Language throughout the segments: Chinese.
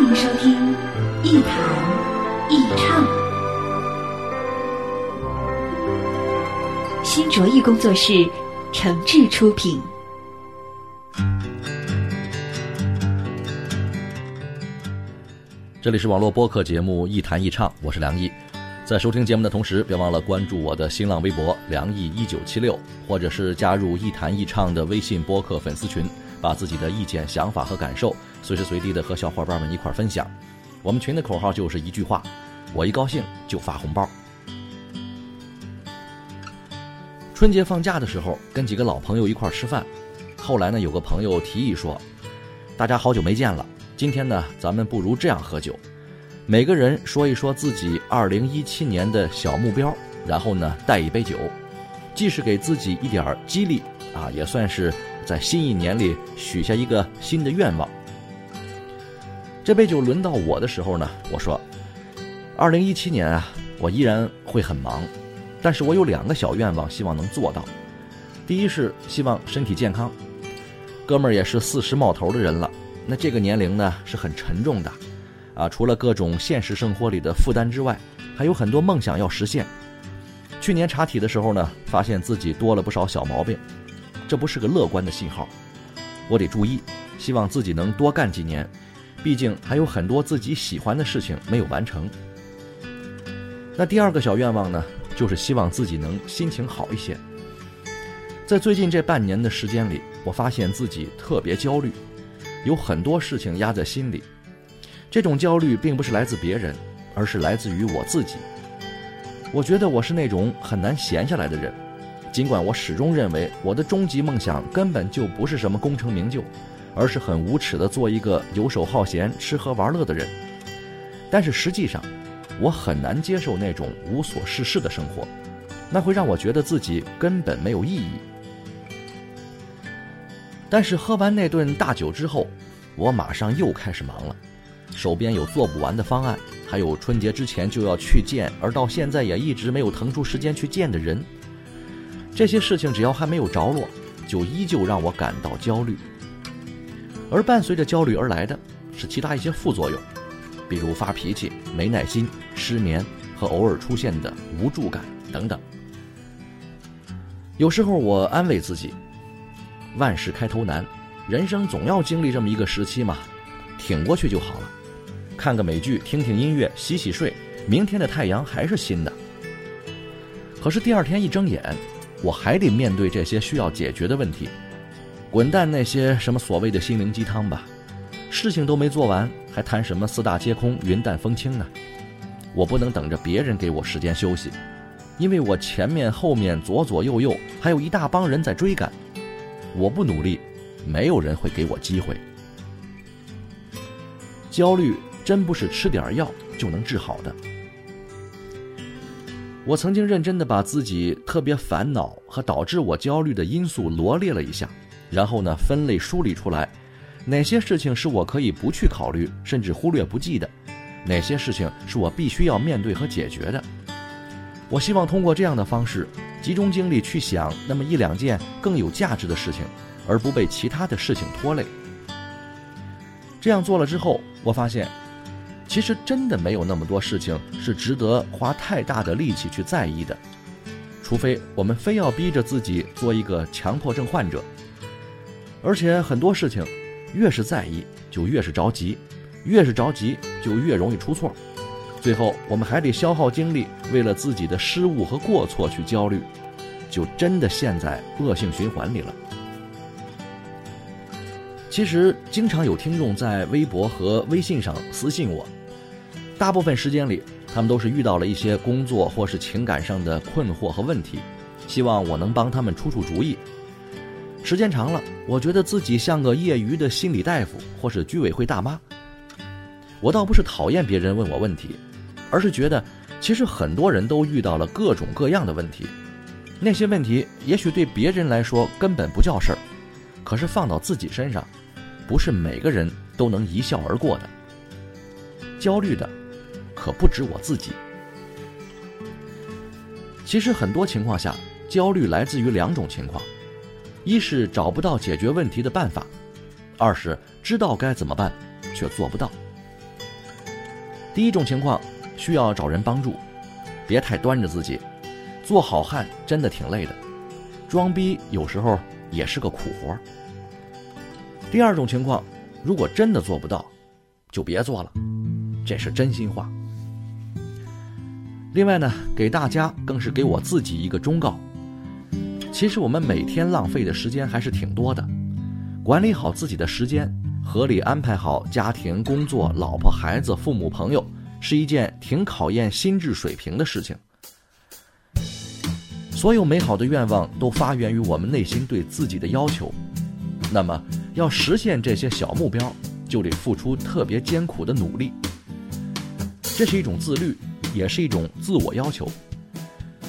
欢迎收听一谈一唱，新卓艺工作室诚挚出品。这里是网络播客节目《一谈一唱》，我是梁毅。在收听节目的同时，别忘了关注我的新浪微博“梁毅一九七六”，或者是加入“一谈一唱”的微信播客粉丝群，把自己的意见、想法和感受随时随地的和小伙伴们一块分享。我们群的口号就是一句话：我一高兴就发红包。春节放假的时候，跟几个老朋友一块吃饭，后来呢，有个朋友提议说：“大家好久没见了。”今天呢，咱们不如这样喝酒，每个人说一说自己二零一七年的小目标，然后呢带一杯酒，既是给自己一点激励啊，也算是在新一年里许下一个新的愿望。这杯酒轮到我的时候呢，我说，二零一七年啊，我依然会很忙，但是我有两个小愿望，希望能做到。第一是希望身体健康，哥们儿也是四十冒头的人了。那这个年龄呢是很沉重的，啊，除了各种现实生活里的负担之外，还有很多梦想要实现。去年查体的时候呢，发现自己多了不少小毛病，这不是个乐观的信号，我得注意，希望自己能多干几年，毕竟还有很多自己喜欢的事情没有完成。那第二个小愿望呢，就是希望自己能心情好一些。在最近这半年的时间里，我发现自己特别焦虑。有很多事情压在心里，这种焦虑并不是来自别人，而是来自于我自己。我觉得我是那种很难闲下来的人，尽管我始终认为我的终极梦想根本就不是什么功成名就，而是很无耻的做一个游手好闲、吃喝玩乐的人。但是实际上，我很难接受那种无所事事的生活，那会让我觉得自己根本没有意义。但是喝完那顿大酒之后，我马上又开始忙了，手边有做不完的方案，还有春节之前就要去见，而到现在也一直没有腾出时间去见的人。这些事情只要还没有着落，就依旧让我感到焦虑。而伴随着焦虑而来的是其他一些副作用，比如发脾气、没耐心、失眠和偶尔出现的无助感等等。有时候我安慰自己。万事开头难，人生总要经历这么一个时期嘛，挺过去就好了。看个美剧，听听音乐，洗洗睡，明天的太阳还是新的。可是第二天一睁眼，我还得面对这些需要解决的问题。滚蛋那些什么所谓的心灵鸡汤吧，事情都没做完，还谈什么四大皆空、云淡风轻呢？我不能等着别人给我时间休息，因为我前面、后面、左左右右还有一大帮人在追赶。我不努力，没有人会给我机会。焦虑真不是吃点药就能治好的。我曾经认真的把自己特别烦恼和导致我焦虑的因素罗列了一下，然后呢分类梳理出来，哪些事情是我可以不去考虑甚至忽略不计的，哪些事情是我必须要面对和解决的。我希望通过这样的方式。集中精力去想那么一两件更有价值的事情，而不被其他的事情拖累。这样做了之后，我发现，其实真的没有那么多事情是值得花太大的力气去在意的，除非我们非要逼着自己做一个强迫症患者。而且很多事情，越是在意，就越是着急，越是着急，就越容易出错。最后，我们还得消耗精力，为了自己的失误和过错去焦虑，就真的陷在恶性循环里了。其实，经常有听众在微博和微信上私信我，大部分时间里，他们都是遇到了一些工作或是情感上的困惑和问题，希望我能帮他们出出主意。时间长了，我觉得自己像个业余的心理大夫或是居委会大妈，我倒不是讨厌别人问我问题，而是觉得其实很多人都遇到了各种各样的问题。那些问题也许对别人来说根本不叫事儿，可是放到自己身上，不是每个人都能一笑而过的。焦虑的可不止我自己。其实很多情况下，焦虑来自于两种情况：一是找不到解决问题的办法，二是知道该怎么办却做不到。第一种情况需要找人帮助，别太端着自己，做好汉真的挺累的，装逼有时候也是个苦活。第二种情况，如果真的做不到，就别做了，这是真心话。另外呢，给大家更是给我自己一个忠告：其实我们每天浪费的时间还是挺多的，管理好自己的时间。合理安排好家庭、工作、老婆、孩子、父母、朋友，是一件挺考验心智水平的事情。所有美好的愿望都发源于我们内心对自己的要求，那么要实现这些小目标，就得付出特别艰苦的努力。这是一种自律，也是一种自我要求。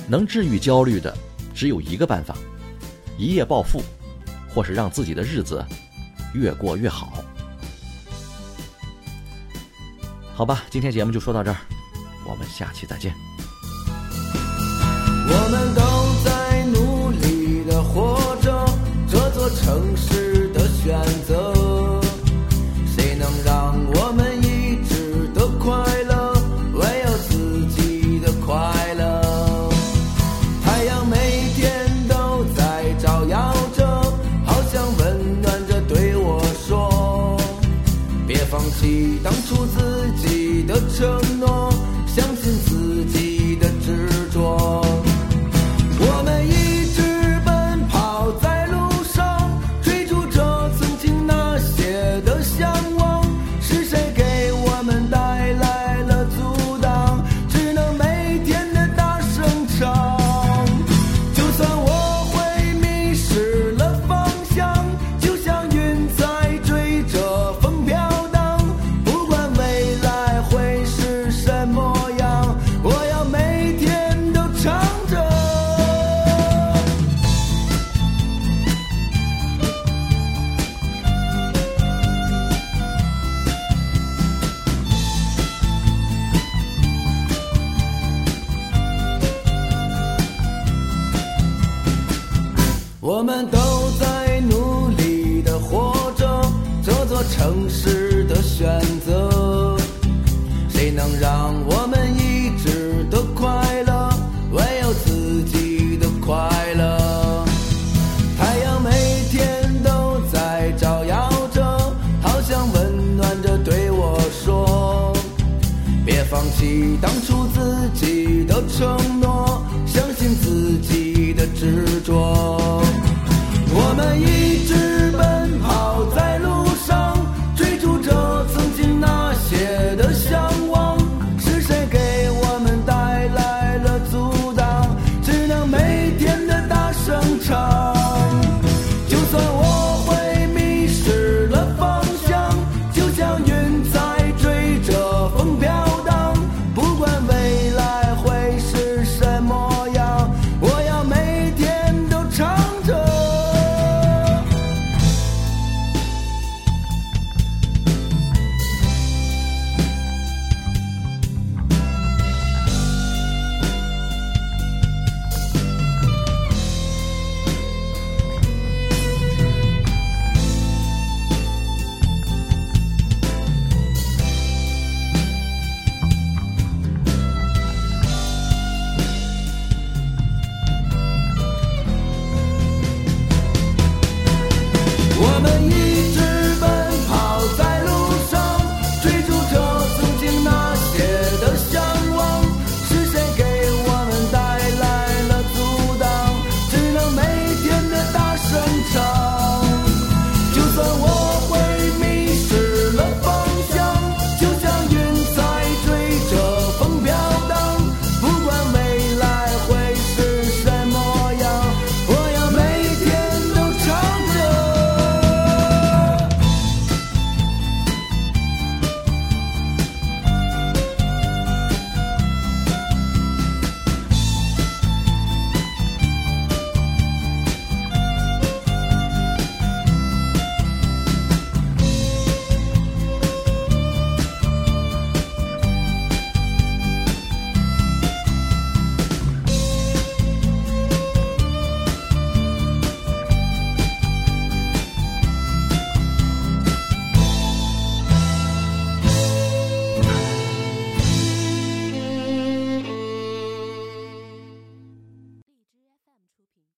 能治愈焦虑的，只有一个办法：一夜暴富，或是让自己的日子越过越好。好吧，今天节目就说到这儿，我们下期再见。我们都在努力的活着，这座城市想起当初自己的承诺，相信城市的选择谁能让我们一直的快乐唯有自己的快乐太阳每天都在照耀着好像温暖着对我说别放弃当初自己的承诺相信自己的执着我们一直奔跑在